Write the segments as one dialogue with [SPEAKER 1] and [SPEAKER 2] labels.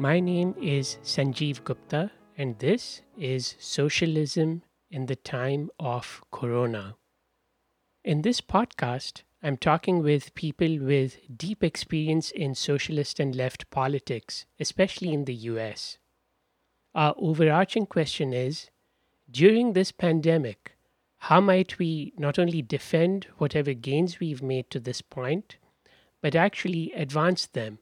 [SPEAKER 1] My name is Sanjeev Gupta, and this is Socialism in the Time of Corona. In this podcast, I'm talking with people with deep experience in socialist and left politics, especially in the US. Our overarching question is during this pandemic, how might we not only defend whatever gains we've made to this point, but actually advance them?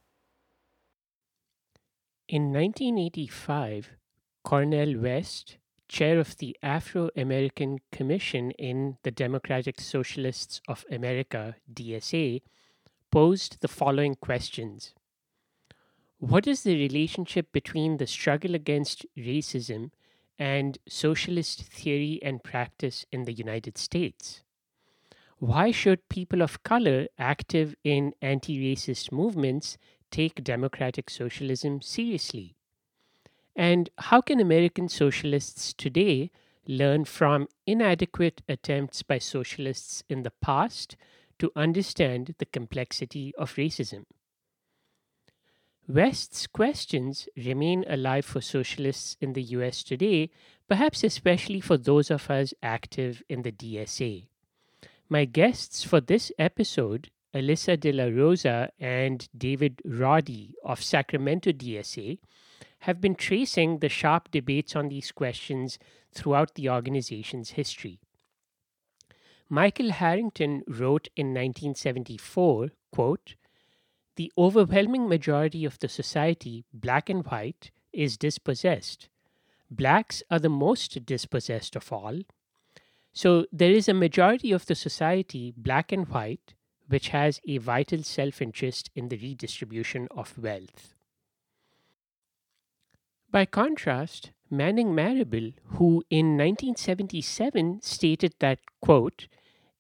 [SPEAKER 1] In 1985, Cornel West, chair of the Afro American Commission in the Democratic Socialists of America, DSA, posed the following questions What is the relationship between the struggle against racism and socialist theory and practice in the United States? Why should people of color active in anti racist movements take democratic socialism seriously? And how can American socialists today learn from inadequate attempts by socialists in the past to understand the complexity of racism? West's questions remain alive for socialists in the US today, perhaps especially for those of us active in the DSA. My guests for this episode, Alyssa De La Rosa and David Roddy of Sacramento DSA, have been tracing the sharp debates on these questions throughout the organization's history. Michael Harrington wrote in 1974, quote, the overwhelming majority of the society, black and white, is dispossessed. Blacks are the most dispossessed of all. So there is a majority of the society, black and white, which has a vital self interest in the redistribution of wealth. By contrast, Manning Marable, who in 1977 stated that, quote,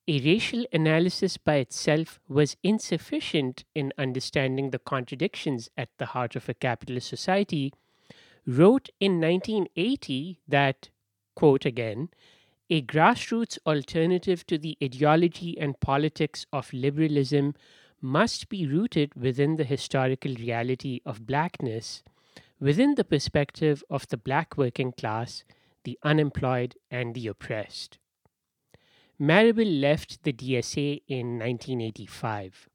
[SPEAKER 1] a racial analysis by itself was insufficient in understanding the contradictions at the heart of a capitalist society, wrote in 1980 that, quote again, a grassroots alternative to the ideology and politics of liberalism must be rooted within the historical reality of blackness, within the perspective of the black working class, the unemployed, and the oppressed. Marable left the DSA in 1985.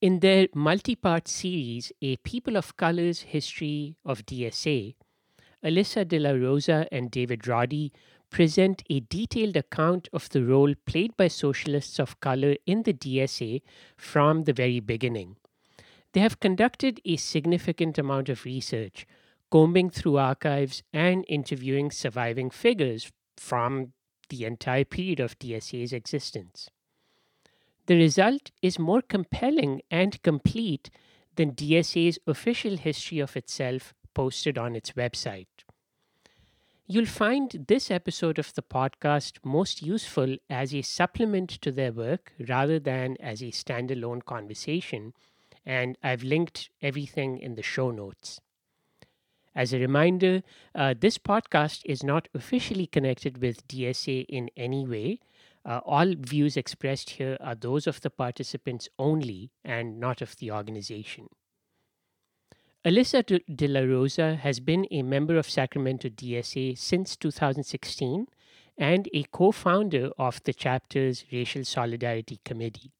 [SPEAKER 1] In their multi part series, A People of Color's History of DSA, Alyssa De La Rosa and David Roddy present a detailed account of the role played by socialists of color in the DSA from the very beginning. They have conducted a significant amount of research, combing through archives and interviewing surviving figures from the entire period of DSA's existence. The result is more compelling and complete than DSA's official history of itself posted on its website. You'll find this episode of the podcast most useful as a supplement to their work rather than as a standalone conversation, and I've linked everything in the show notes. As a reminder, uh, this podcast is not officially connected with DSA in any way. Uh, all views expressed here are those of the participants only and not of the organization. Alyssa De La Rosa has been a member of Sacramento DSA since 2016 and a co founder of the chapter's Racial Solidarity Committee.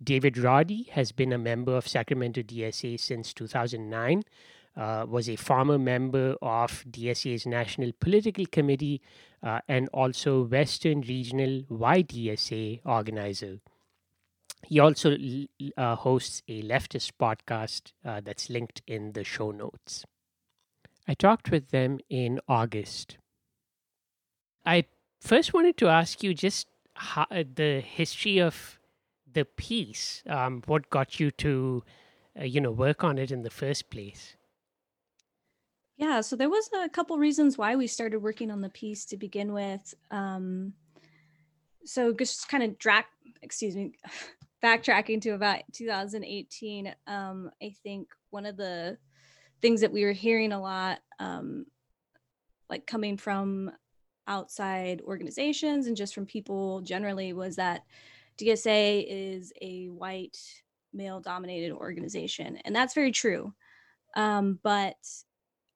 [SPEAKER 1] David Roddy has been a member of Sacramento DSA since 2009 uh, was a former member of DSA's National Political Committee uh, and also Western Regional YDSA organizer. He also uh, hosts a leftist podcast uh, that's linked in the show notes. I talked with them in August. I first wanted to ask you just how, the history of the piece. Um, what got you to, uh, you know, work on it in the first place?
[SPEAKER 2] Yeah, so there was a couple reasons why we started working on the piece to begin with. Um, so just kind of drag, excuse me, backtracking to about 2018. Um, I think one of the things that we were hearing a lot, um, like coming from outside organizations and just from people generally, was that DSA is a white male dominated organization. And that's very true. Um, but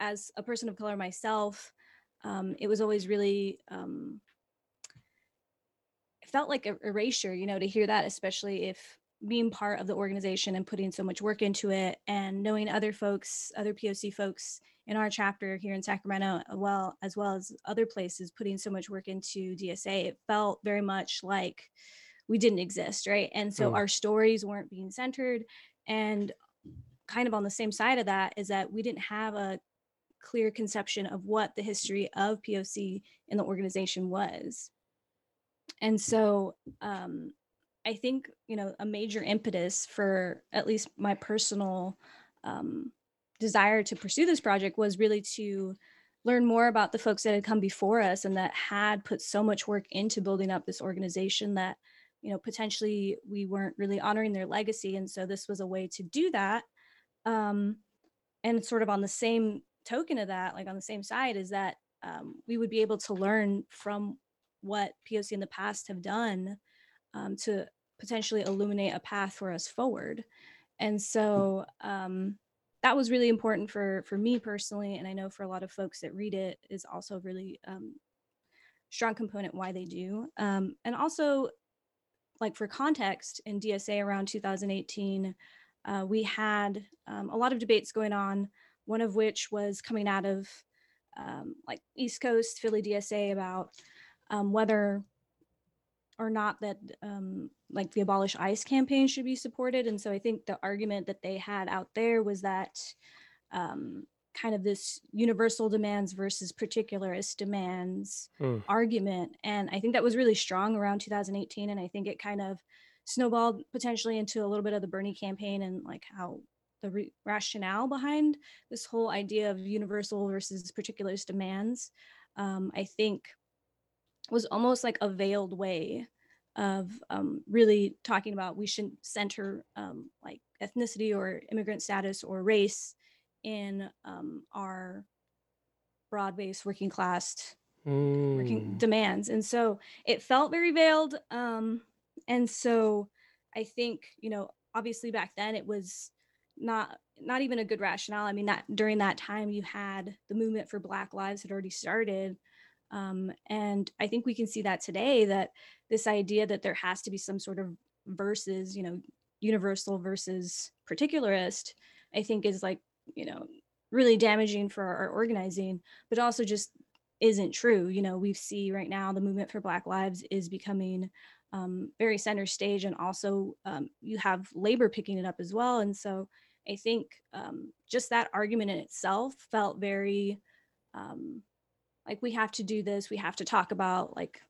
[SPEAKER 2] as a person of color myself, um, it was always really, um, felt like a erasure, you know, to hear that, especially if being part of the organization and putting so much work into it and knowing other folks, other POC folks in our chapter here in Sacramento, uh, well as well as other places putting so much work into DSA, it felt very much like we didn't exist, right? And so mm. our stories weren't being centered. And kind of on the same side of that is that we didn't have a clear conception of what the history of POC in the organization was. And so um, I think, you know, a major impetus for at least my personal um, desire to pursue this project was really to learn more about the folks that had come before us and that had put so much work into building up this organization that you know potentially we weren't really honoring their legacy. And so this was a way to do that um, and sort of on the same token of that like on the same side is that um, we would be able to learn from what poc in the past have done um, to potentially illuminate a path for us forward. And so um, that was really important for for me personally and i know for a lot of folks that read it is also a really um, strong component why they do. Um, and also like for context in DSA around 2018, uh, we had um, a lot of debates going on, one of which was coming out of um, like East Coast Philly DSA about um, whether or not that um, like the abolish ICE campaign should be supported. And so I think the argument that they had out there was that um, kind of this universal demands versus particularist demands mm. argument. And I think that was really strong around 2018. And I think it kind of snowballed potentially into a little bit of the Bernie campaign and like how the re- rationale behind this whole idea of universal versus particularist demands, um, I think was almost like a veiled way of um, really talking about we shouldn't center um, like ethnicity or immigrant status or race in um, our broad-based working class mm. working demands and so it felt very veiled um, and so i think you know obviously back then it was not not even a good rationale i mean that during that time you had the movement for black lives had already started um, and i think we can see that today that this idea that there has to be some sort of versus you know universal versus particularist i think is like you know really damaging for our organizing but also just isn't true. You know we see right now the movement for black lives is becoming um, very center stage and also um, you have labor picking it up as well. And so i think um, just that argument in itself felt very um, like we have to do this we have to talk about like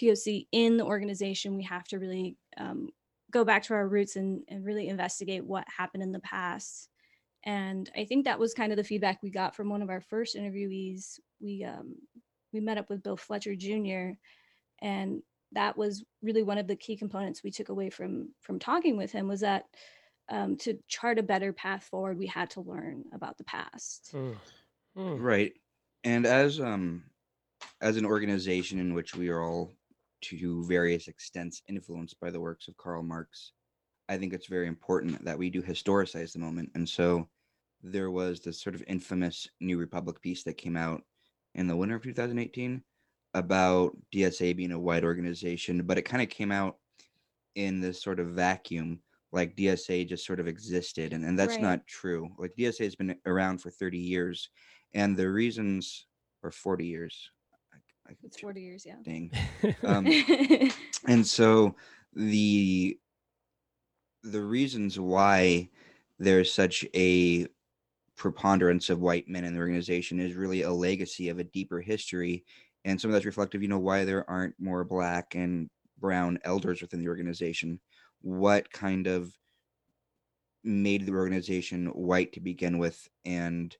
[SPEAKER 2] poc in the organization we have to really um, go back to our roots and, and really investigate what happened in the past and I think that was kind of the feedback we got from one of our first interviewees. We um, we met up with Bill Fletcher Jr. and that was really one of the key components we took away from from talking with him was that um, to chart a better path forward, we had to learn about the past. Mm.
[SPEAKER 3] Mm. Right, and as um as an organization in which we are all to various extents influenced by the works of Karl Marx, I think it's very important that we do historicize the moment. And so there was this sort of infamous New Republic piece that came out in the winter of 2018 about DSA being a white organization, but it kind of came out in this sort of vacuum, like DSA just sort of existed. And, and that's right. not true. Like DSA has been around for 30 years, and the reasons, or 40 years.
[SPEAKER 2] I, I, it's 40 years, yeah.
[SPEAKER 3] Dang. Um, and so the the reasons why there's such a preponderance of white men in the organization is really a legacy of a deeper history and some of that's reflective you know why there aren't more black and brown elders within the organization what kind of made the organization white to begin with and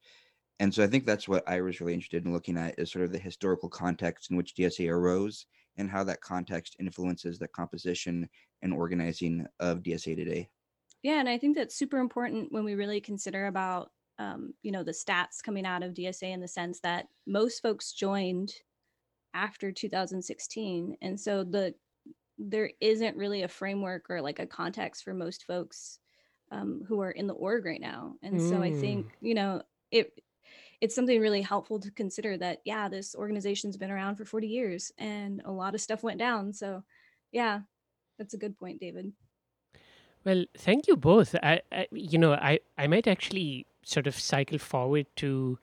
[SPEAKER 3] and so i think that's what i was really interested in looking at is sort of the historical context in which dsa arose and how that context influences the composition and organizing of dsa today
[SPEAKER 2] yeah and i think that's super important when we really consider about um, you know the stats coming out of DSA in the sense that most folks joined after 2016, and so the there isn't really a framework or like a context for most folks um, who are in the org right now. And mm. so I think, mm. you know, it it's something really helpful to consider that yeah, this organization's been around for 40 years and a lot of stuff went down. So yeah, that's a good point, David.
[SPEAKER 1] Well, thank you both. I, I you know, I I might actually sort of cycle forward to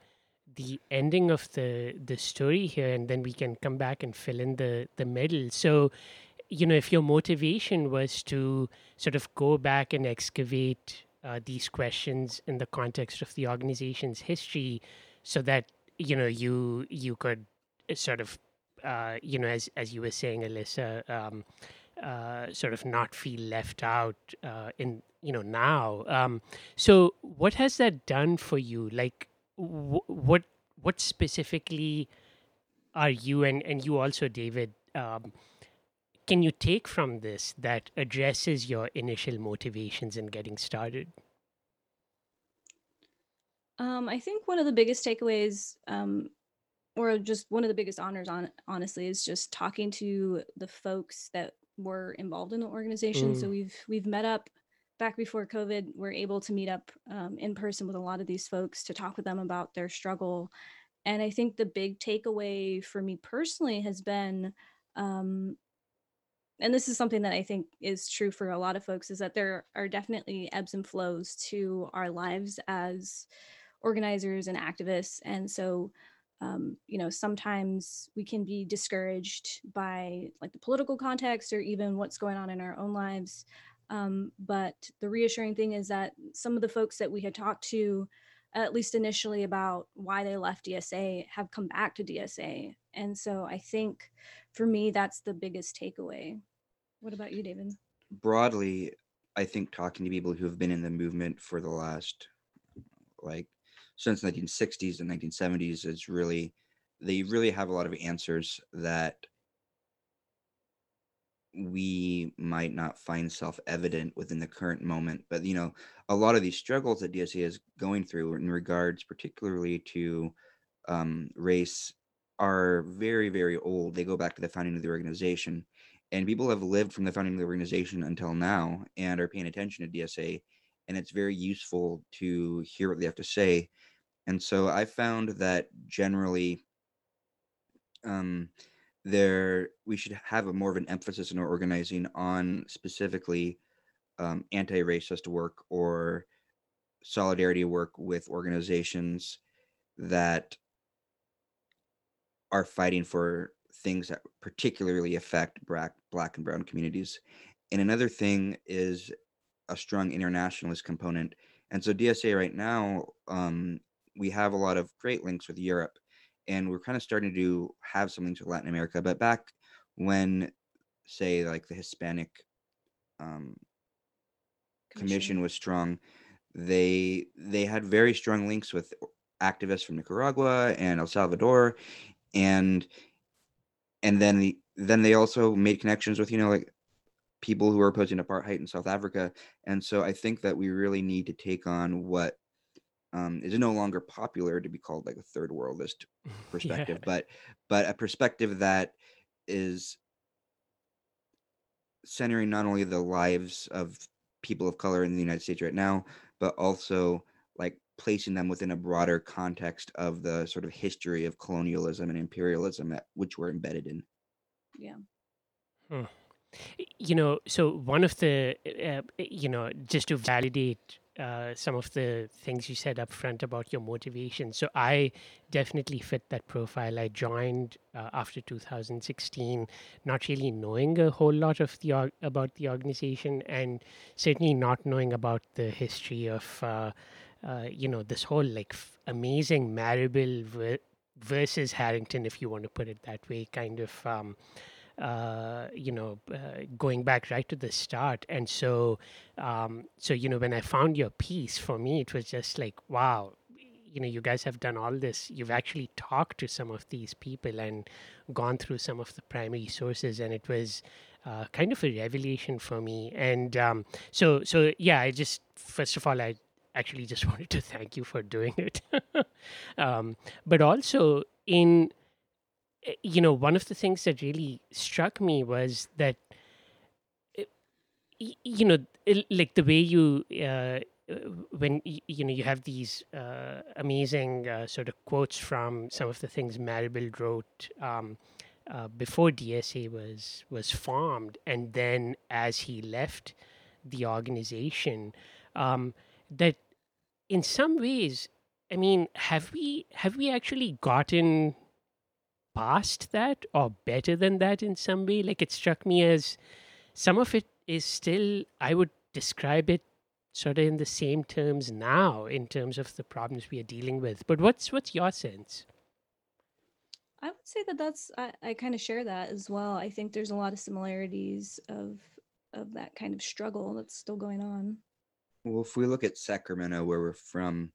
[SPEAKER 1] the ending of the the story here and then we can come back and fill in the the middle so you know if your motivation was to sort of go back and excavate uh, these questions in the context of the organization's history so that you know you you could uh, sort of uh, you know as as you were saying alyssa um, uh, sort of not feel left out uh, in you know now. Um, so what has that done for you? Like w- what what specifically are you and and you also david um, can you take from this that addresses your initial motivations in getting started?
[SPEAKER 2] Um, I think one of the biggest takeaways, um, or just one of the biggest honors, on honestly, is just talking to the folks that were involved in the organization. Mm. So we've we've met up back before COVID. We're able to meet up um, in person with a lot of these folks to talk with them about their struggle. And I think the big takeaway for me personally has been um, and this is something that I think is true for a lot of folks is that there are definitely ebbs and flows to our lives as organizers and activists. And so, um, you know, sometimes we can be discouraged by like the political context or even what's going on in our own lives. Um, but the reassuring thing is that some of the folks that we had talked to, at least initially, about why they left DSA have come back to DSA. And so I think for me, that's the biggest takeaway. What about you, David?
[SPEAKER 3] Broadly, I think talking to people who have been in the movement for the last, like, since the 1960s and 1970s is really, they really have a lot of answers that we might not find self-evident within the current moment but you know a lot of these struggles that dsa is going through in regards particularly to um, race are very, very old. They go back to the founding of the organization. And people have lived from the founding of the organization until now and are paying attention to DSA. And it's very useful to hear what they have to say. And so I found that generally um, there we should have a more of an emphasis in our organizing on specifically um, anti-racist work or solidarity work with organizations that are fighting for things that particularly affect black, black and brown communities. And another thing is a strong internationalist component. And so DSA right now, um, we have a lot of great links with Europe, and we're kind of starting to have some links with Latin America. But back when, say, like the Hispanic um, commission. commission was strong, they they had very strong links with activists from Nicaragua and El Salvador, and and then the, then they also made connections with you know like people who are opposing apartheid in South Africa, and so I think that we really need to take on what um, is no longer popular to be called like a third worldist perspective, yeah. but but a perspective that is centering not only the lives of people of color in the United States right now, but also placing them within a broader context of the sort of history of colonialism and imperialism that which we're embedded in.
[SPEAKER 2] Yeah.
[SPEAKER 1] Hmm. You know, so one of the, uh, you know, just to validate uh, some of the things you said up front about your motivation. So I definitely fit that profile. I joined uh, after 2016, not really knowing a whole lot of the about the organization, and certainly not knowing about the history of uh, uh, you know, this whole like f- amazing Marable ver- versus Harrington, if you want to put it that way, kind of, um, uh, you know, uh, going back right to the start. And so, um, so you know, when I found your piece, for me, it was just like, wow, you know, you guys have done all this. You've actually talked to some of these people and gone through some of the primary sources, and it was. Uh, kind of a revelation for me, and um, so so yeah. I just first of all, I actually just wanted to thank you for doing it. um, but also, in eh, you know, one of the things that really struck me was that eh, you know, like the way you uh, when you know you have these uh, amazing uh, sort of quotes from some of the things Marable wrote um, uh, before DSA was was formed, and then as he left the organization, um, that in some ways, I mean, have we have we actually gotten past that or better than that in some way? Like it struck me as some of it is still, I would describe it sort of in the same terms now in terms of the problems we are dealing with. But what's what's your sense?
[SPEAKER 2] I would say that that's I, I kind of share that as well. I think there's a lot of similarities of of that kind of struggle that's still going on.
[SPEAKER 3] Well, if we look at Sacramento, where we're from,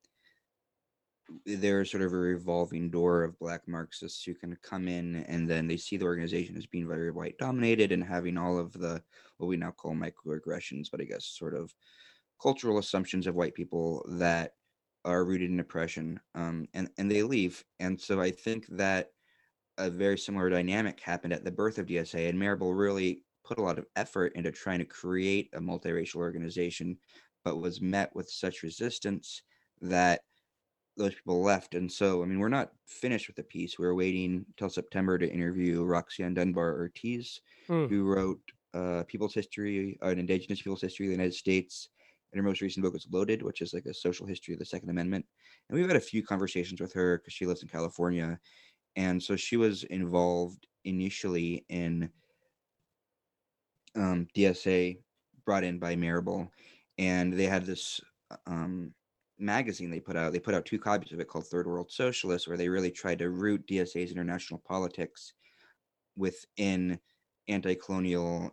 [SPEAKER 3] there's sort of a revolving door of black Marxists who can come in and then they see the organization as being very white dominated and having all of the what we now call microaggressions, but I guess sort of cultural assumptions of white people that are rooted in oppression um, and and they leave. And so i think that a very similar dynamic happened at the birth of dsa and marable really put a lot of effort into trying to create a multiracial organization but was met with such resistance that those people left and so i mean we're not finished with the piece we're waiting till september to interview roxanne dunbar ortiz hmm. who wrote uh, people's history uh, an indigenous people's history of the united states and her most recent book was Loaded, which is like a social history of the Second Amendment. And we've had a few conversations with her because she lives in California. And so she was involved initially in um, DSA, brought in by Marable. And they had this um, magazine they put out. They put out two copies of it called Third World Socialists, where they really tried to root DSA's international politics within anti-colonial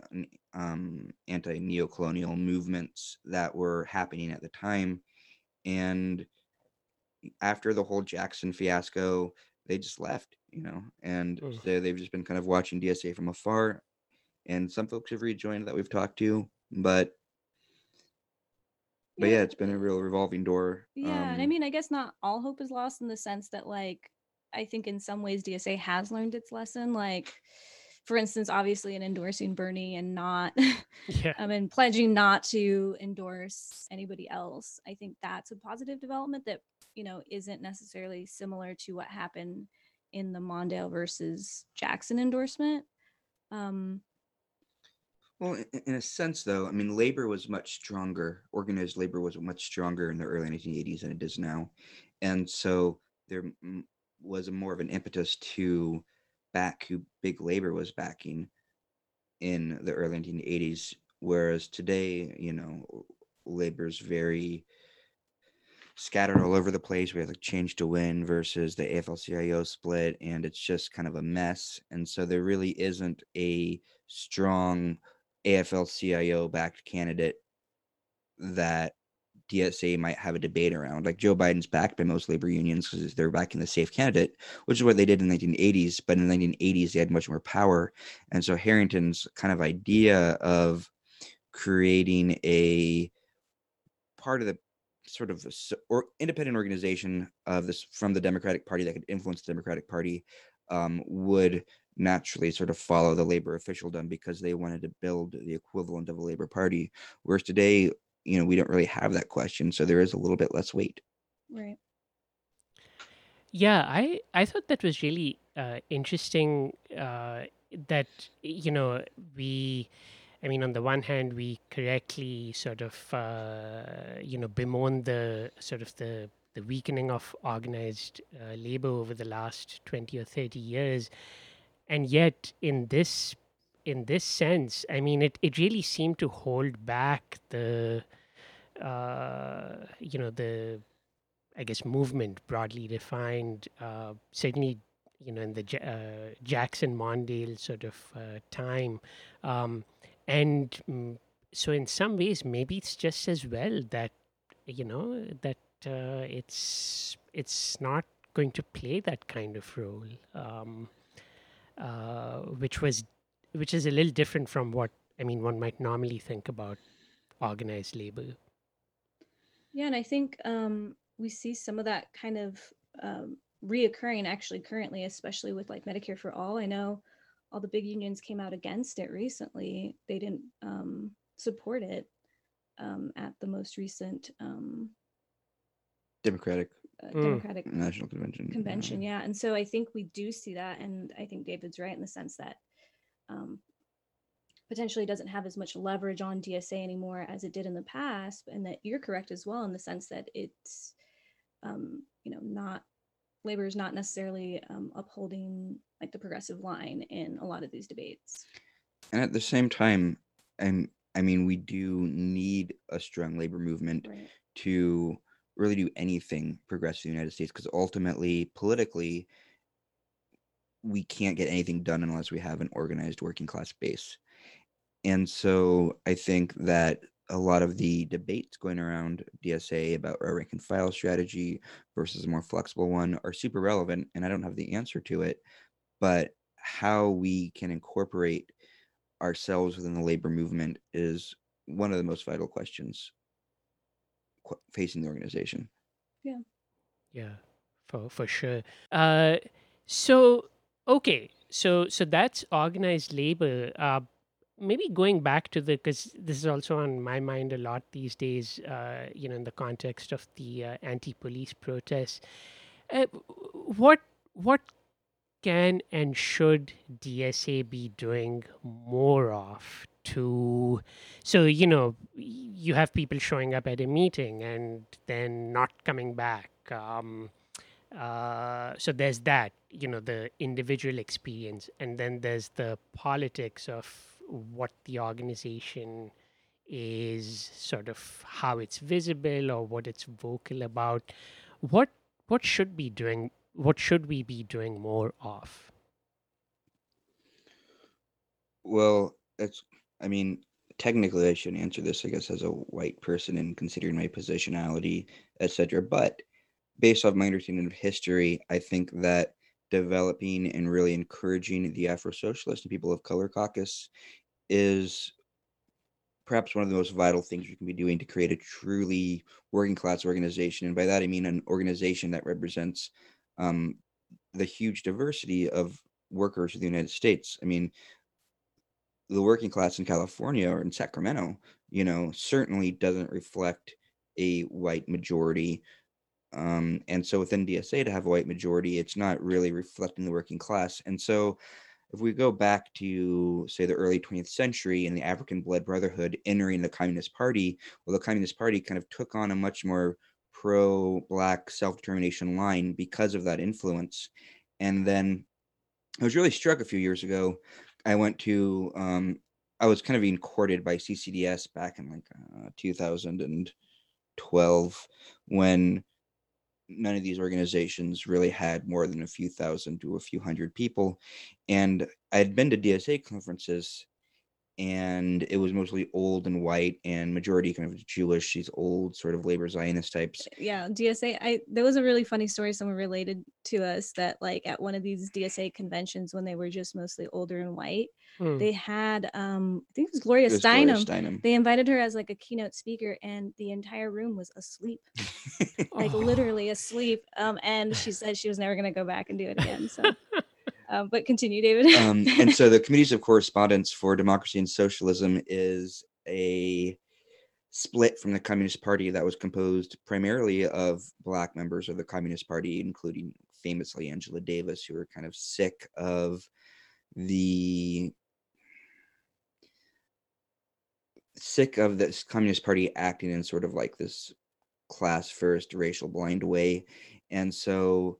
[SPEAKER 3] um, anti-neocolonial movements that were happening at the time and after the whole jackson fiasco they just left you know and mm. so they've just been kind of watching dsa from afar and some folks have rejoined that we've talked to but but yeah, yeah it's been a real revolving door
[SPEAKER 2] yeah um, and i um mean i guess not all hope is lost in the sense that like i think in some ways dsa has learned its lesson like for instance, obviously in endorsing Bernie and not yeah. um, and pledging not to endorse anybody else. I think that's a positive development that, you know, isn't necessarily similar to what happened in the Mondale versus Jackson endorsement. Um,
[SPEAKER 3] well, in a sense, though, I mean, labor was much stronger. Organized labor was much stronger in the early 1980s than it is now, and so there was more of an impetus to back who big labor was backing in the early 1980s whereas today you know labor's very scattered all over the place we have like change to win versus the afl-cio split and it's just kind of a mess and so there really isn't a strong afl-cio backed candidate that DSA might have a debate around. Like Joe Biden's backed by most labor unions because they're backing the safe candidate, which is what they did in the 1980s. But in the 1980s, they had much more power. And so Harrington's kind of idea of creating a part of the sort of or independent organization of this from the Democratic Party that could influence the Democratic Party um, would naturally sort of follow the labor officialdom because they wanted to build the equivalent of a labor party. Whereas today, you know we don't really have that question so there is a little bit less weight
[SPEAKER 2] right
[SPEAKER 1] yeah i i thought that was really uh, interesting uh, that you know we i mean on the one hand we correctly sort of uh, you know bemoan the sort of the the weakening of organized uh, labor over the last 20 or 30 years and yet in this in this sense, I mean, it, it really seemed to hold back the, uh, you know, the, I guess, movement broadly defined. Uh, certainly, you know, in the uh, Jackson Mondale sort of uh, time, um, and mm, so in some ways, maybe it's just as well that you know that uh, it's it's not going to play that kind of role, um, uh, which was which is a little different from what I mean one might normally think about organized labor.
[SPEAKER 2] Yeah, and I think um, we see some of that kind of um, reoccurring actually currently, especially with like Medicare for All. I know all the big unions came out against it recently. They didn't um, support it um, at the most recent um,
[SPEAKER 3] Democratic
[SPEAKER 2] uh,
[SPEAKER 1] Mm.
[SPEAKER 2] Democratic
[SPEAKER 3] National Convention.
[SPEAKER 2] convention yeah and so i think we do see that and i think david's right in the sense that um, potentially doesn't have as much leverage on dsa anymore as it did in the past and that you're correct as well in the sense that it's um, you know not labor is not necessarily um, upholding like the progressive line in a lot of these debates
[SPEAKER 3] And at the same time, and I mean, we do need a strong labor movement
[SPEAKER 2] right
[SPEAKER 3] to really do anything progress in the United States because ultimately, politically, we can't get anything done unless we have an organized working class base. And so I think that a lot of the debates going around DSA about our rank and file strategy versus a more flexible one are super relevant. And I don't have the answer to it, but how we can incorporate ourselves within the labor movement is one of the most vital questions qu- facing the organization.
[SPEAKER 1] Yeah, Yeah, for for sure. Uh, so okay, so so that's organized labor. Uh, maybe going back to the because this is also on my mind a lot these days. Uh, you know, in the context of the uh, anti-police protests, uh, what what can and should DSA be doing more of to so you know you have people showing up at a meeting and then not coming back um uh so there's that you know the individual experience. And then there's the politics of what the organization is sort of how it's visible or what it's vocal about. What what should be doing what should we be doing more of?
[SPEAKER 3] Well, that's, I mean, technically I should answer this, I guess, as a white person and considering my positionality, etc. But based off my understanding of history, I think that developing and really encouraging the Afro Socialist and people of color caucus is perhaps one of the most vital things we can be doing to create a truly working class organization. And by that, I mean an organization that represents um, the huge diversity of workers of the United States. I mean, the working class in California or in Sacramento, you know, certainly doesn't reflect a white majority. Um, and so within DSA to have a white majority, it's not really reflecting the working class. And so if we go back to say the early 20th century and the African Blood Brotherhood entering the Communist Party, well, the Communist Party kind of took on a much more pro-black self-determination line because of that influence. And then I was really struck a few years ago. I went to um, I was kind of being courted by CCDS back in like uh, 2012 when none of these organizations really had more than a few thousand to a few hundred people. And I had been to DSA conferences and it was mostly old and white and majority kind of Jewish, these old sort of labor Zionist types.
[SPEAKER 2] yeah dsa i there was a really funny story someone related to us that like at one of these dsa conventions when they were just mostly older and white
[SPEAKER 1] Hmm.
[SPEAKER 2] they had um i think it was gloria
[SPEAKER 3] It was Gloria
[SPEAKER 2] steinem
[SPEAKER 3] Steinem.
[SPEAKER 2] they invited her as like a keynote speaker and the entire room was asleep like
[SPEAKER 1] Oh.
[SPEAKER 2] literally asleep um and she said she was never going to go back and do it again so um, but continue david.
[SPEAKER 3] Um, and so the committees of correspondence for democracy and socialism is a split from the communist party that was composed primarily of black members of the communist party including famously angela davis who were kind of sick of the sick of this communist party acting in sort of like this class first racial blind way. And so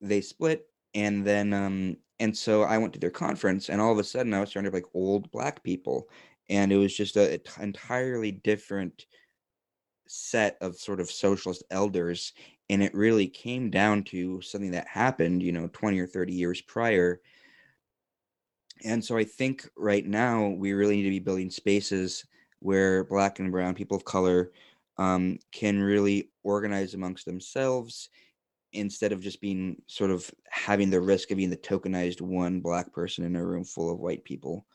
[SPEAKER 3] they split and then um and so i went to their conference and all of a sudden i was surrounded by like old black people and it was just a, t- entirely different set of sort of socialist elders and it really came down to something that happened you know 20 or 30 years prior. And so i think right now we really need to be building spaces where black and brown people of color um, can really organize amongst themselves instead of just being sort of having the risk of being the tokenized one black person in a room full of white people.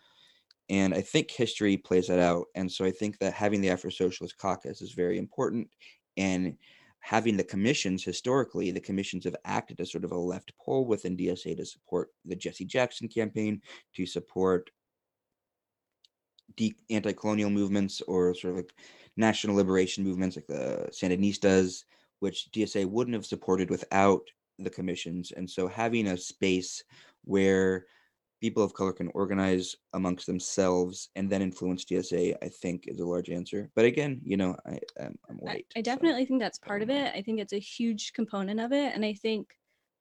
[SPEAKER 3] And I think history plays that out. And so I think that having the Afro Socialist Caucus is very important. And having the commissions historically, the commissions have acted as sort of a left pole within DSA to support the Jesse Jackson campaign, to support de- anti-colonial movements or sort of like national liberation movements like the Sandinistas, which DSA wouldn't have supported without the commissions. And so having a space where people of color can organize amongst themselves and then influence DSA, I think is a large answer. But again, you know, I, I'm, I'm white.
[SPEAKER 2] I, I definitely so think that's part of it. I think it's a huge component of it. And I think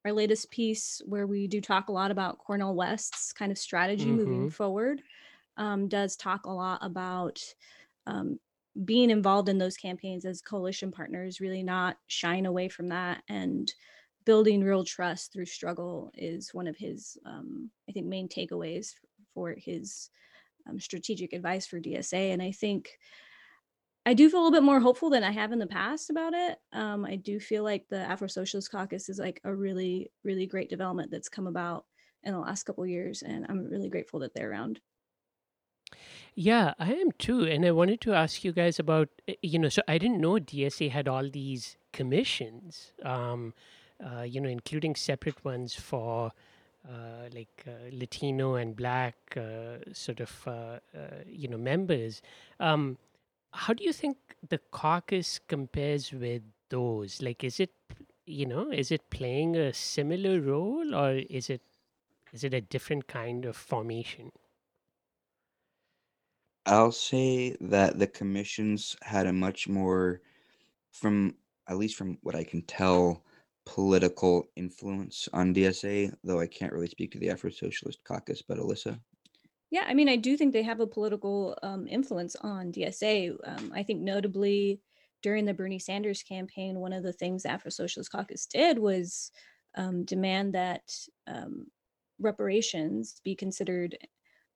[SPEAKER 2] our latest piece, where we do talk a lot about Cornel West's kind of strategy mm-hmm. moving forward, um, does talk a lot about um, being involved in those campaigns as coalition partners, really not shying away from that and building real trust through struggle is one of his, um, I think, main takeaways for his um, strategic advice for DSA. And I think I do feel a little bit more hopeful than I have in the past about it. Um, I do feel like the Afro Socialist Caucus is like a really, really great development that's come about in the last couple years, and I'm really grateful that they're around.
[SPEAKER 1] Yeah, I am too. And I wanted to ask you guys about, eh, you know, so I didn't know DSA had all these commissions, um, uh, you know, including separate ones for uh, like uh, Latino and Black uh, sort of, uh, uh, you know, members. Um, how do you think the caucus compares with those? Like, is it, you know, is it playing a similar role or is it, is it a different kind of formation?
[SPEAKER 3] I'll say that the commissions had a much more, from at least from what I can tell, political influence on DSA, though I can't really speak to the Afro Socialist Caucus. But Alyssa?
[SPEAKER 2] Yeah, I mean, I do think they have a political um, influence on DSA. Um, I think notably during the Bernie Sanders campaign, one of the things the Afro Socialist Caucus did was um, demand that um, reparations be considered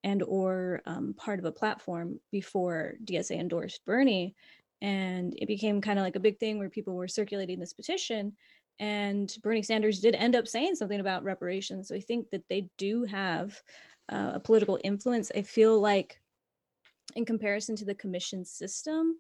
[SPEAKER 2] and or um, part of a platform before DSA endorsed Bernie. And it became kind of like a big thing where people were circulating this petition. And Bernie Sanders did end up saying something about reparations. So I think that they do have uh, a political influence. I feel like, in comparison to the commission system,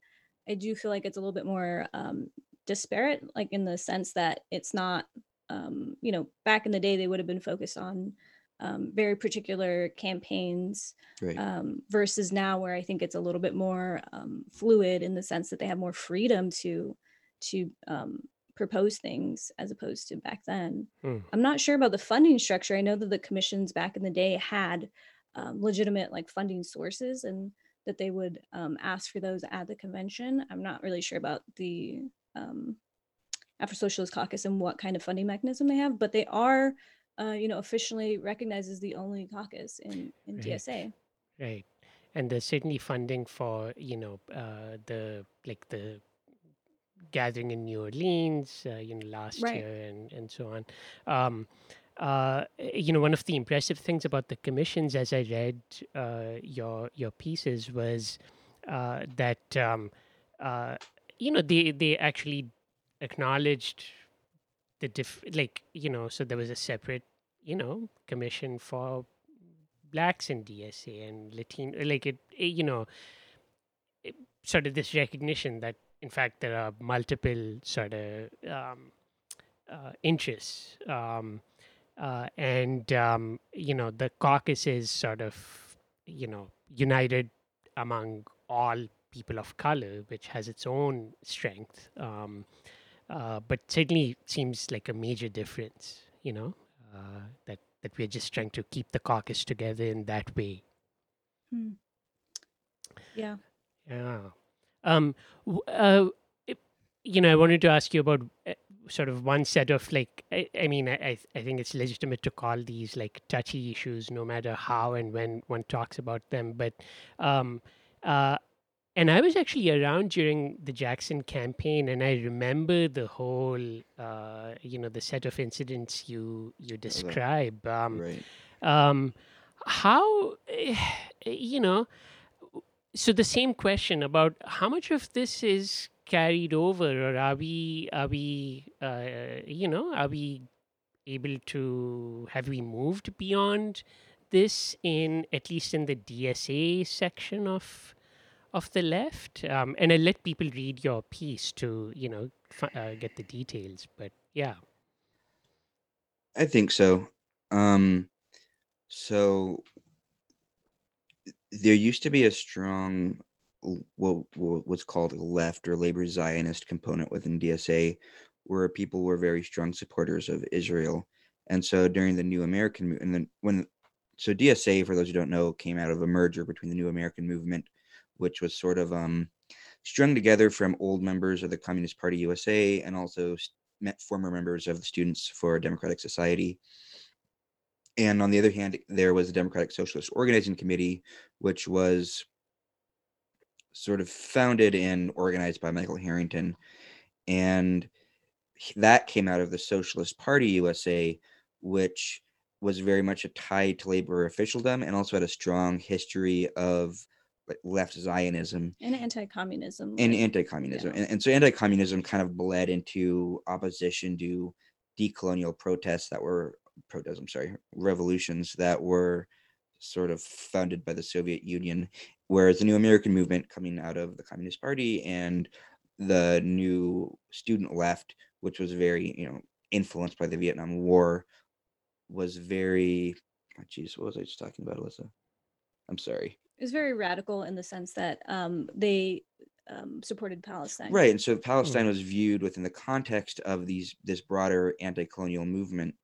[SPEAKER 2] I do feel like it's a little bit more um, disparate, like in the sense that it's not, um, you know, back in the day, they would have been focused on um, very particular campaigns right. um, versus now where I think it's a little bit more um, fluid in the sense that they have more freedom to to um, propose things as opposed to back then. Hmm. I'm not sure about the funding structure. I know that the commissions back in the day had um, legitimate like funding sources and that they would um, ask for those at the convention. I'm not really sure about the Afro Socialist Caucus and what kind of funding mechanism they have, but they are uh, you know, officially recognized as the only caucus in, in right. DSA.
[SPEAKER 1] Right. And there's certainly funding for, you know, uh, the like the gathering in New Orleans, uh, you know, last right. year and, and so on. Um, uh, you know, one of the impressive things about the commissions, as I read uh, your your pieces, was uh, that um, uh, you know they they actually acknowledged the diff like you know so there was a separate you know commission for blacks in DSA and Latino like it, it you know it, sort of this recognition that in fact there are multiple sort of um, uh, interests um, uh, and um, you know the caucus is sort of you know united among all people of color which has its own strength um, uh, but certainly seems like a major difference, you know, uh, that that we're just trying to keep the caucus together in that way.
[SPEAKER 2] Hmm. Yeah.
[SPEAKER 1] Yeah. Um. Uh. You know, I wanted to ask you about uh, sort of one set of like. I, I mean, I I think it's legitimate to call these like touchy issues, no matter how and when one talks about them. But um. Uh and I was actually around during the Jackson campaign, and I remember the whole, uh, you know, the set of incidents you you describe. Um, right. Um, how, eh, you know, so the same question about how much of this is carried over, or are we, are we, uh, you know, are we able to have we moved beyond this in at least in the DSA section of of the left. Um, and I let people read your piece to, you know, f- uh, get the details. But yeah.
[SPEAKER 3] I think so. Um, so there used to be a strong what, what's called left or labor Zionist component within DSA, where people were very strong supporters of Israel. And so during the New American movement, and then when so DSA, for those who don't know, came out of a merger between the New American Movement, which was sort of um, strung together from old members of the Communist Party USA and also met former members of the Students for Democratic Society. And on the other hand, there was the Democratic Socialist Organizing Committee, which was sort of founded and organized by Michael Harrington. And that came out of the Socialist Party USA, which was very much a tie to labor officialdom and also had a strong history of left Zionism
[SPEAKER 2] and anti-communism
[SPEAKER 3] and like, anti-communism, yeah. and, and so anti-communism kind of bled into opposition to decolonial protests that were protests. I'm sorry, revolutions that were sort of founded by the Soviet Union, whereas the New American Movement coming out of the Communist Party and the new student left, which was very you know influenced by the Vietnam War, was very. Oh, what was I just talking about, Alyssa? I'm sorry.
[SPEAKER 2] It was very radical in the sense that um, they um, supported Palestine.
[SPEAKER 3] Right, and so Palestine mm. was viewed within the context of these this broader anti-colonial movement,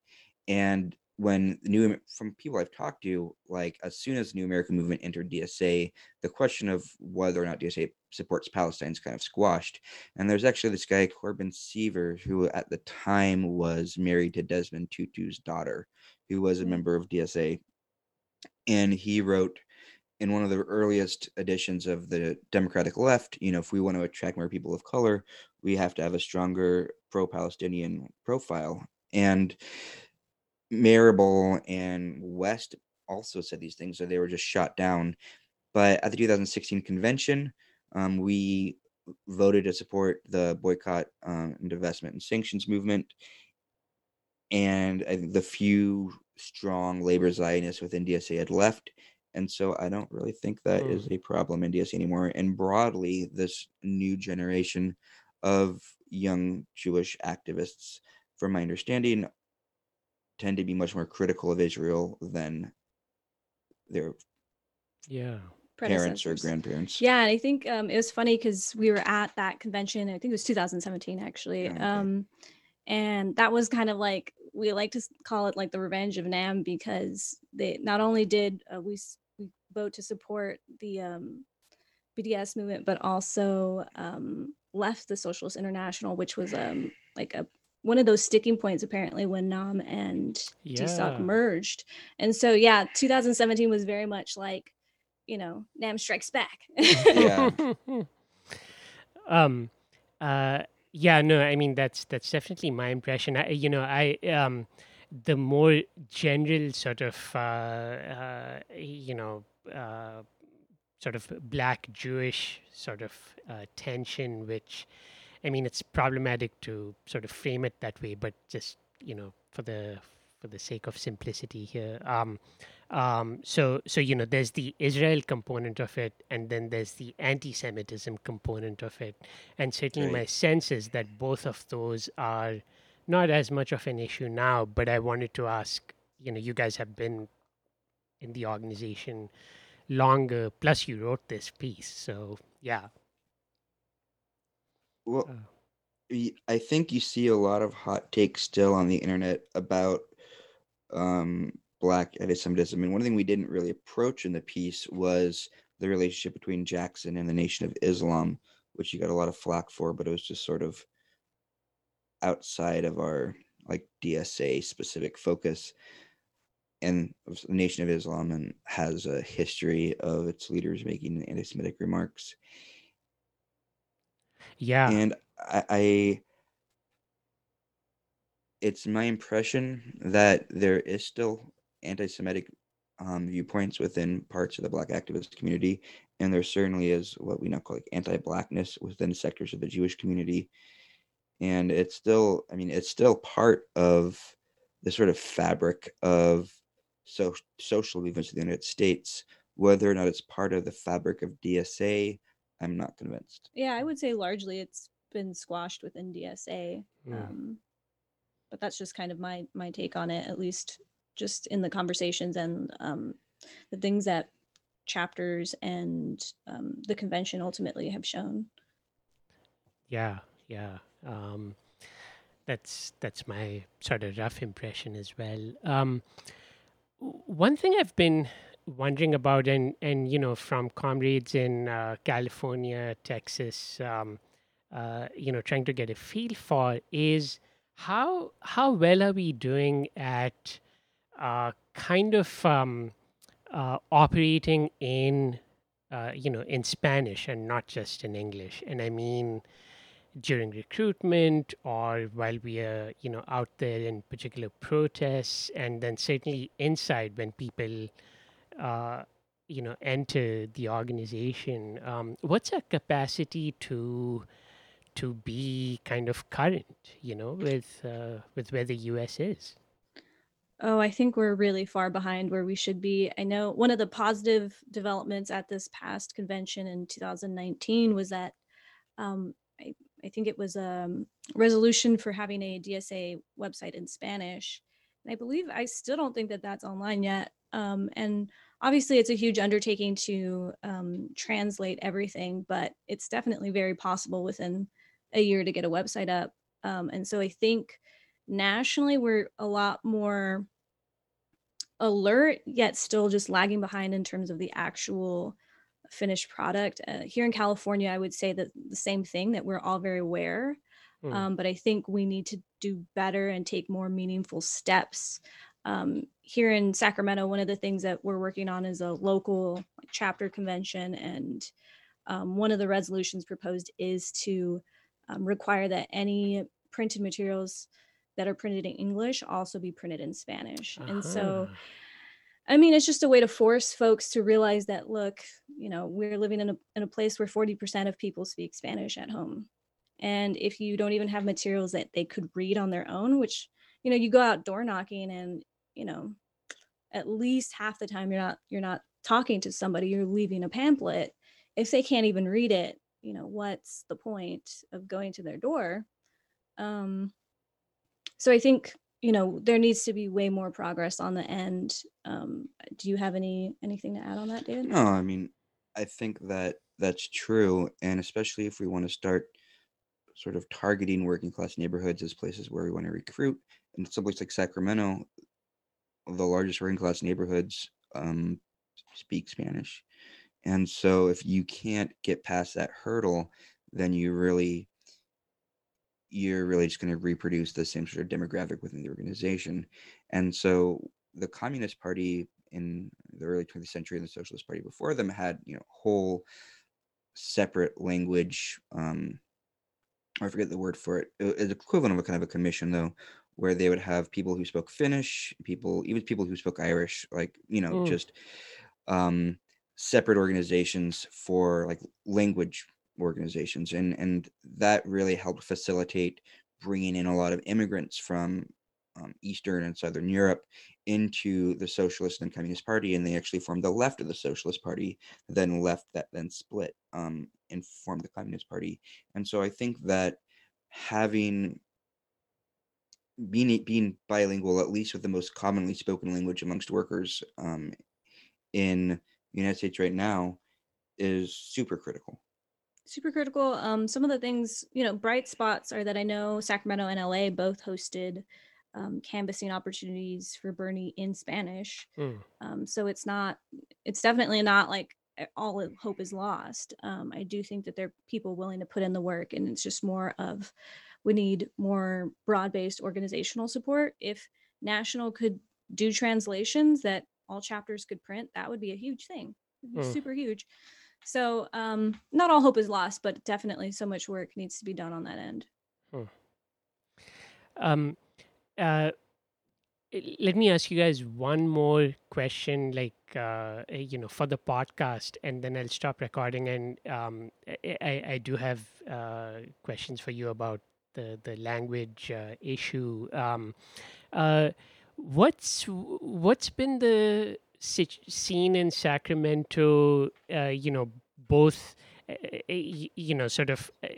[SPEAKER 3] and when the new from people I've talked to, like as soon as the New American Movement entered DSA, the question of whether or not DSA supports Palestine is kind of squashed. And there's actually this guy Corbin Seaver, who at the time was married to Desmond Tutu's daughter, who was a mm. member of DSA, and he wrote in one of the earliest editions of the Democratic left, you know, if we want to attract more people of color, we have to have a stronger pro-Palestinian profile. And Marable and West also said these things, so they were just shot down. But at the 2016 convention, um, we voted to support the boycott um, and divestment and sanctions movement. And think the few strong labor Zionists within DSA had left. And so I don't really think that mm. is a problem in DSA anymore. And broadly, this new generation of young Jewish activists, from my understanding, tend to be much more critical of Israel than their
[SPEAKER 1] yeah
[SPEAKER 3] parents or grandparents.
[SPEAKER 2] Yeah, and I think um, it was funny because we were at that convention. I think it was 2017 actually, okay. um, and that was kind of like we like to call it like the revenge of Nam because they not only did uh, we, we vote to support the um, BDS movement, but also um, left the Socialist International, which was um, like a one of those sticking points apparently when Nam and yeah. DSOC merged. And so yeah, 2017 was very much like, you know, Nam strikes back.
[SPEAKER 3] yeah.
[SPEAKER 1] um uh yeah, no, I mean that's that's definitely my impression. I you know, I um the more general sort of uh, uh you know uh sort of black Jewish sort of uh, tension which I mean, it's problematic to sort of frame it that way, but just you know, for the for the sake of simplicity here. Um, um, so so you know, there's the Israel component of it, and then there's the anti-Semitism component of it, and certainly right. my sense is that both of those are not as much of an issue now. But I wanted to ask, you know, you guys have been in the organization longer, plus you wrote this piece, so yeah,
[SPEAKER 3] well, uh. I think you see a lot of hot takes still on the internet about um, black anti-Semitism, and one thing we didn't really approach in the piece was the relationship between Jackson and the Nation of Islam, which you got a lot of flack for, but it was just sort of outside of our like DSA specific focus. And the Nation of Islam and has a history of its leaders making anti-Semitic remarks.
[SPEAKER 1] Yeah.
[SPEAKER 3] And I, I it's my impression that there is still anti-Semitic um, viewpoints within parts of the Black activist community, and there certainly is what we now call like anti-Blackness within sectors of the Jewish community, and it's still, I mean, it's still part of the sort of fabric of so social movements in the United States. Whether or not it's part of the fabric of DSA I'm not convinced.
[SPEAKER 2] Yeah, I would say largely it's been squashed within DSA. Mm. Um, but that's just kind of my my take on it, at least just in the conversations and um, the things that chapters and um, the convention ultimately have shown.
[SPEAKER 1] Yeah, yeah. Um, that's that's my sort of rough impression as well. Um, one thing I've been wondering about, and and you know, from comrades in uh, California, Texas, um, uh, you know, trying to get a feel for is how how well are we doing at uh, kind of um, uh, operating in uh, you know in Spanish and not just in English, and I mean during recruitment or while we are you know out there in particular protests and then certainly inside when people uh, you know enter the organization um, what's our capacity to to be kind of current you know with uh, with where the us is
[SPEAKER 2] Oh, I think we're really far behind where we should be. I know one of the positive developments at this past convention in 2019 was that um, I think it was a um, resolution for having a DSA website in Spanish. And I believe I still don't think that that's online yet. Um, and obviously, it's a huge undertaking to um, translate everything, but it's definitely very possible within a year to get a website up. Um, and so I think nationally, we're a lot more alert, yet still just lagging behind in terms of the actual finished product. Uh, here in California, I would say that the same thing that we're all very aware. Mm. Um, but I think we need to do better and take more meaningful steps. Um, here in Sacramento, one of the things that we're working on is a local chapter convention. And um, one of the resolutions proposed is to um, require that any printed materials that are printed in English also be printed in Spanish. Uh-huh. And so uh-huh. I mean, it's just a way to force folks to realize that, look, you know, we're living in a, in a place where 40% of people speak Spanish at home. And if you don't even have materials that they could read on their own, which, you know, you go out door knocking and, you know, at least half the time you're not, you're not talking to somebody, you're leaving a pamphlet. If they can't even read it, you know, what's the point of going to their door? Um, so I think you know there needs to be way more progress on the end um, do you have any anything to add on that david
[SPEAKER 3] no i mean i think that that's true and especially if we want to start sort of targeting working class neighborhoods as places where we want to recruit in someplace like sacramento the largest working class neighborhoods um, speak spanish and so if you can't get past that hurdle then you really you're really just going to reproduce the same sort of demographic within the organization. And so the Communist Party in the early 20th century and the Socialist Party before them had, you know, whole separate language. Um, I forget the word for it. It's equivalent of a kind of a commission, though, where they would have people who spoke Finnish, people, even people who spoke Irish, like you know, mm. just um, separate organizations for like language organizations and and that really helped facilitate bringing in a lot of immigrants from um, eastern and southern europe into the socialist and communist party and they actually formed the left of the socialist party then left that then split um, and formed the communist party. And so i think that having being being bilingual at least with the most commonly spoken language amongst workers um, in the united states right now is super critical
[SPEAKER 2] super critical. Um, some of the things, you know, bright spots are that I know Sacramento and LA both hosted um, canvassing opportunities for Bernie in Spanish. Mm. Um, so it's not, it's definitely not like all hope is lost. Um, I do think that there are people willing to put in the work, and it's just more of we need more broad based organizational support. If National could do translations that all chapters could print, that would be a huge thing. Mm. Super huge. So um, not all hope is lost, but definitely so much work needs to be done on that end. Hmm.
[SPEAKER 1] Um, uh, let me ask you guys one more question, like uh, eh, you know, for the podcast, and then I'll stop recording. And um, I, I do have uh, questions for you about the the language uh, issue. Um, uh, what's what's been the seen in Sacramento, uh, you know, both, uh, you know, sort of uh,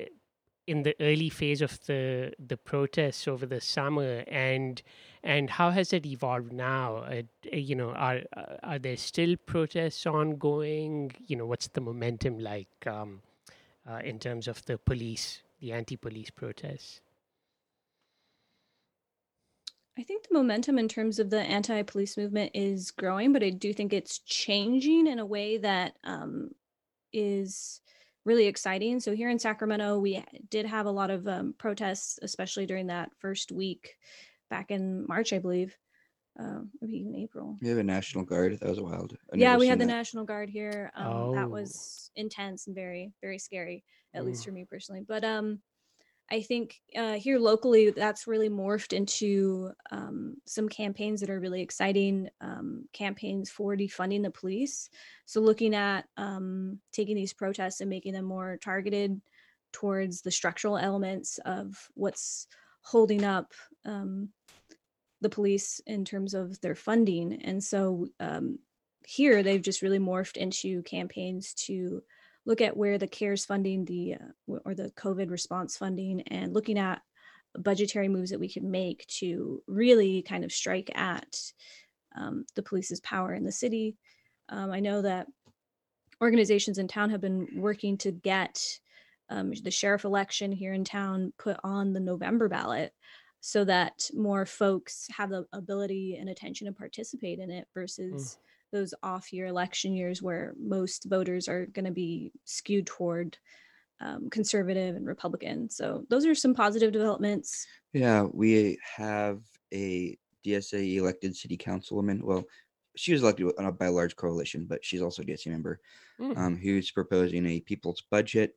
[SPEAKER 1] in the early phase of the the protests over the summer, and and how has it evolved now? Uh, you know, are uh, are there still protests ongoing? You know, what's the momentum like um, uh, in terms of the police, the anti-police protests?
[SPEAKER 2] I think the momentum in terms of the anti-police movement is growing, but I do think it's changing in a way that um, is really exciting. So here in Sacramento, we did have a lot of um, protests, especially during that first week back in March, I believe. Uh, maybe even April.
[SPEAKER 3] We have a National Guard. That was wild.
[SPEAKER 2] I've yeah, we had the that. National Guard here. Um, oh. That was intense and very, very scary, at mm. least for me personally. But um, I think uh, here locally, that's really morphed into um, some campaigns that are really exciting um, campaigns for defunding the police. So, looking at um, taking these protests and making them more targeted towards the structural elements of what's holding up um, the police in terms of their funding. And so, um, here they've just really morphed into campaigns to look at where the CARES funding, the uh, or the COVID response funding, and looking at budgetary moves that we can make to really kind of strike at um, the police's power in the city. Um, I know that organizations in town have been working to get um, the sheriff election here in town put on the November ballot so that more folks have the ability and attention to participate in it versus mm those off year election years where most voters are going to be skewed toward um, conservative and Republican. So those are some positive developments.
[SPEAKER 3] Yeah, we have a DSA elected city councilwoman. Well, she was elected by a large coalition, but she's also a DSA member mm. um, who's proposing a people's budget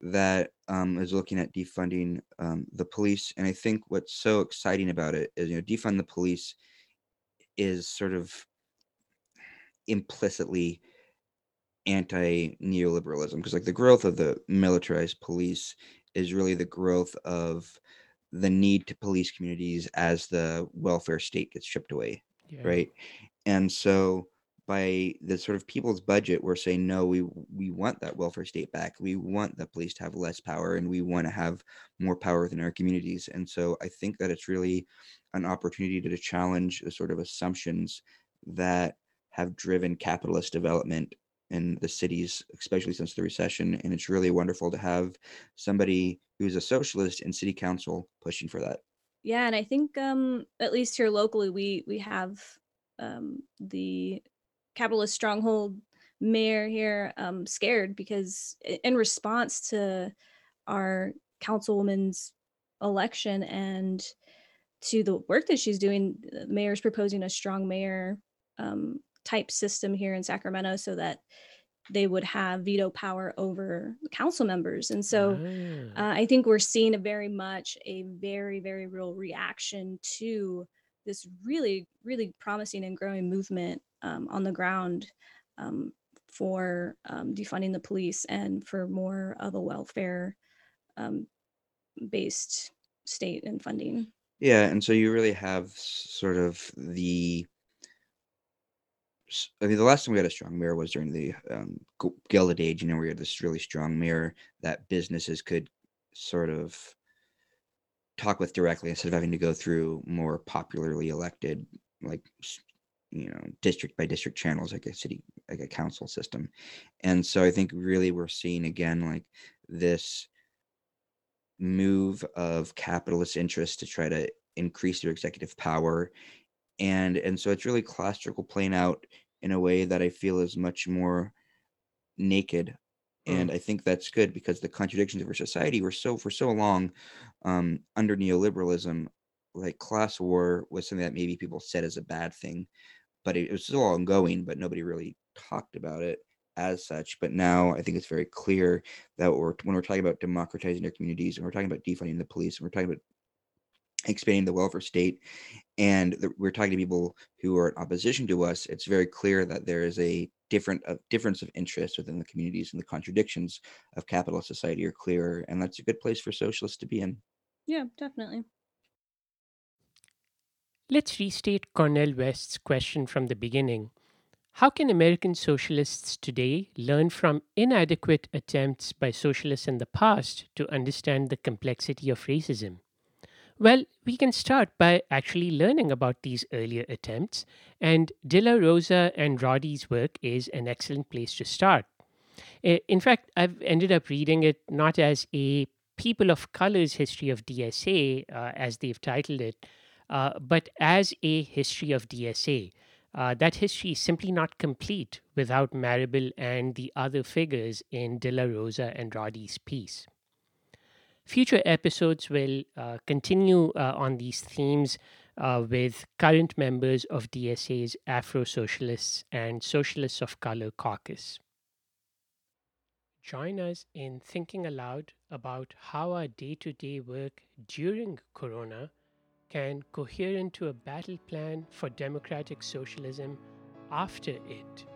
[SPEAKER 3] that um, is looking at defunding um, the police. And I think what's so exciting about it is, you know, defund the police is sort of implicitly anti neoliberalism because like the growth of the militarized police is really the growth of the need to police communities as the welfare state gets stripped away yeah. right? And so by the sort of people's budget we're saying no we we want that welfare state back. We want the police to have less power and we want to have more power within our communities. And so i think that it's really an opportunity to challenge the sort of assumptions that have driven capitalist development in the cities, especially since the recession. And it's really wonderful to have somebody who's a socialist in city council pushing for that.
[SPEAKER 2] Yeah, and I think um, at least here locally, we we have um, the capitalist stronghold mayor here um, scared because in response to our councilwoman's election and to the work that she's doing, the mayor's proposing a strong mayor um, type system here in Sacramento so that they would have veto power over council members. And so ah. uh, I think we're seeing a very much a very, very real reaction to this really, really promising and growing movement um, on the ground um, for um, defunding the police and for more of a welfare um, based state and funding.
[SPEAKER 3] Yeah. And so you really have sort of the I mean, the last time we had a strong mayor was during the um, Gilded Age, you know, we had this really strong mayor that businesses could sort of talk with directly instead of having to go through more popularly elected, like you know, district by district channels, like a city, like a council system. And so I think really we're seeing again like this move of capitalist interests to try to increase their executive power and and so it's really class struggle playing out in a way that I feel is much more naked. And mm. I think that's good because the contradictions of our society were so for so long um, under neoliberalism, like class war was something that maybe people said as a bad thing, but it, it was still ongoing, but nobody really talked about it as such. But now I think it's very clear that we're, when we're talking about democratizing our communities and we're talking about defunding the police and we're talking about expanding the welfare state and the, we're talking to people who are in opposition to us it's very clear that there is a different a difference of interest within the communities and the contradictions of capitalist society are clearer and that's a good place for socialists to be in.
[SPEAKER 2] Yeah definitely.
[SPEAKER 1] Let's restate cornel west's question from the beginning. How can American socialists today learn from inadequate attempts by socialists in the past to understand the complexity of racism? Well, we can start by actually learning about these earlier attempts, and De La Rosa and Roddy's work is an excellent place to start. In fact, I've ended up reading it not as a people of color's history of DSA, uh, as they've titled it, uh, but as a history of DSA. Uh, that history is simply not complete without Marable and the other figures in De La Rosa and Roddy's piece. Future episodes will uh, continue uh, on these themes uh, with current members of DSA's Afro Socialists and Socialists of Color caucus. Join us in thinking aloud about how our day to day work during Corona can cohere into a battle plan for democratic socialism after it.